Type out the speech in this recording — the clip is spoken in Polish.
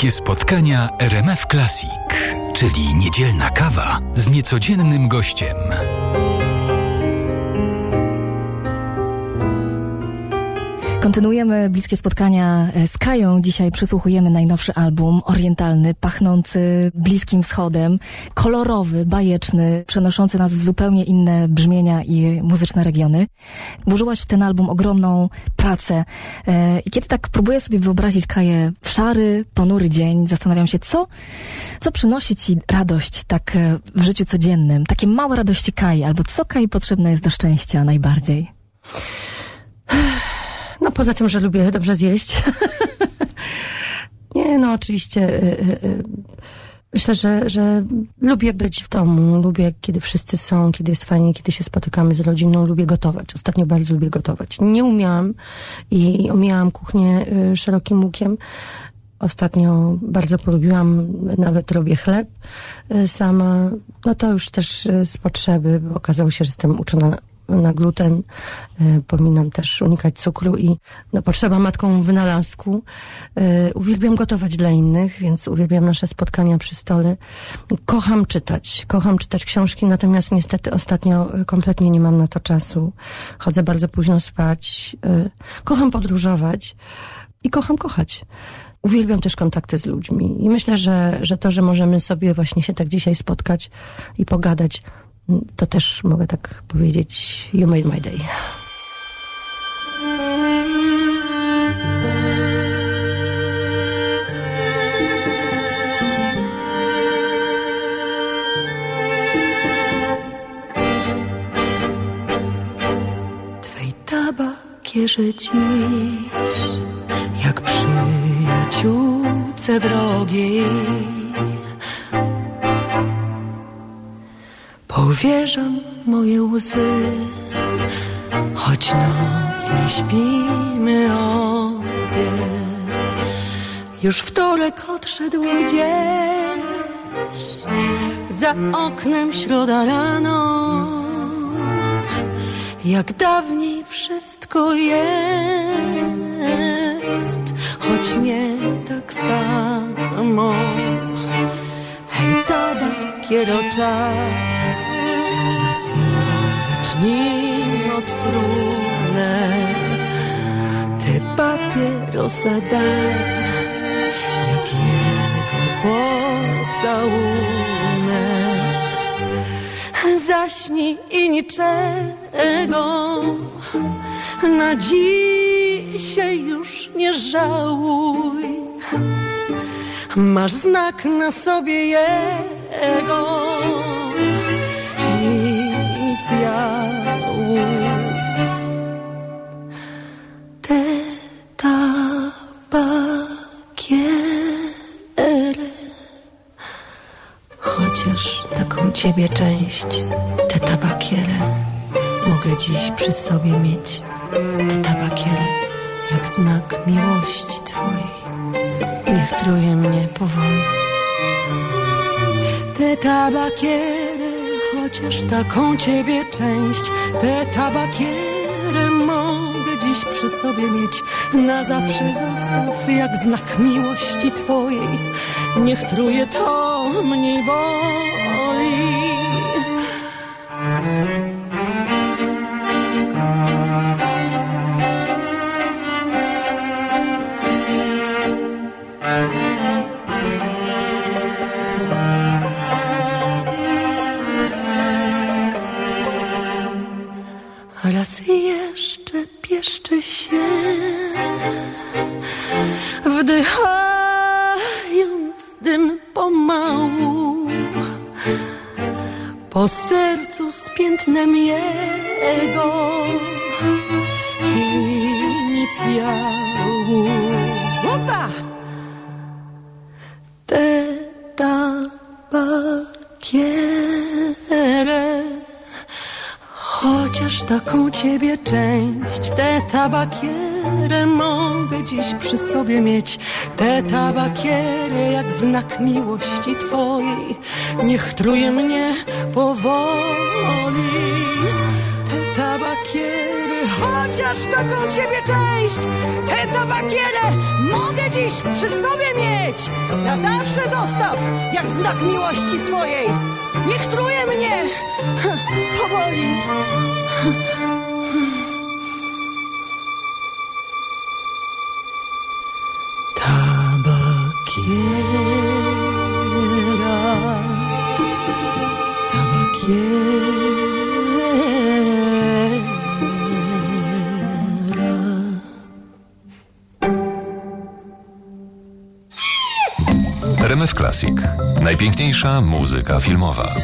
Bliskie spotkania RMF Classic, czyli niedzielna kawa z niecodziennym gościem. Kontynuujemy bliskie spotkania e, z Kają. Dzisiaj przysłuchujemy najnowszy album, orientalny, pachnący Bliskim Wschodem, kolorowy, bajeczny, przenoszący nas w zupełnie inne brzmienia i muzyczne regiony. Włożyłaś w ten album ogromną pracę e, i kiedy tak próbuję sobie wyobrazić Kaję w szary, ponury dzień, zastanawiam się, co, co przynosi ci radość tak e, w życiu codziennym, takie małe radości Kai, albo co Kai potrzebne jest do szczęścia najbardziej? No poza tym, że lubię dobrze zjeść. nie, no oczywiście. Y, y, y, myślę, że, że lubię być w domu, lubię, kiedy wszyscy są, kiedy jest fajnie, kiedy się spotykamy z rodziną, lubię gotować. Ostatnio bardzo lubię gotować. Nie umiałam i omijałam kuchnię szerokim łukiem. Ostatnio bardzo polubiłam, nawet robię chleb sama. No to już też z potrzeby, bo okazało się, że jestem uczona na gluten. E, pominam też unikać cukru i no, potrzeba matką wynalazku. E, uwielbiam gotować dla innych, więc uwielbiam nasze spotkania przy stole. Kocham czytać. Kocham czytać książki, natomiast niestety ostatnio kompletnie nie mam na to czasu. Chodzę bardzo późno spać. Kocham podróżować i kocham kochać. Uwielbiam też kontakty z ludźmi i myślę, że, że to, że możemy sobie właśnie się tak dzisiaj spotkać i pogadać, to też mogę tak powiedzieć, you made my day. Twej tabakierze dziś, jak przyjaciółce drogiej Powierzam moje łzy, choć noc nie śpimy obie. Już wtorek odszedł gdzieś, za oknem środa rano. Jak dawniej wszystko jest, choć nie tak samo. Hej, tabakiero czas nim otwórne Ty papierosa daj Jak jego pocałunek. Zaśnij i niczego Na dzisiaj już nie żałuj. Masz znak na sobie jego tabakiery, chociaż taką ciebie część, te tabakiery mogę dziś przy sobie mieć. Te tabakiery, jak znak miłości twojej, niech truje mnie powoli. Te tabakiery chociaż taką ciebie część, te tabakiery mogę dziś przy sobie mieć. Na zawsze zostaw jak znak miłości twojej. Niech truje to mniej boli. Wdychając dym pomału. Po sercu z piętnem jego inicjału. Opa! Te tabakierę Chociaż taką ciebie część, te tabakiery mogę dziś przy sobie mieć. Te tabakiery jak znak miłości twojej, niech truje mnie powoli. Te tabakiery, chociaż taką ciebie część. Tę tabakierę mogę dziś przy sobie mieć. Na zawsze zostaw, jak znak miłości swojej. Niech truje mnie powoli. RMF Classic. Najpiękniejsza muzyka filmowa.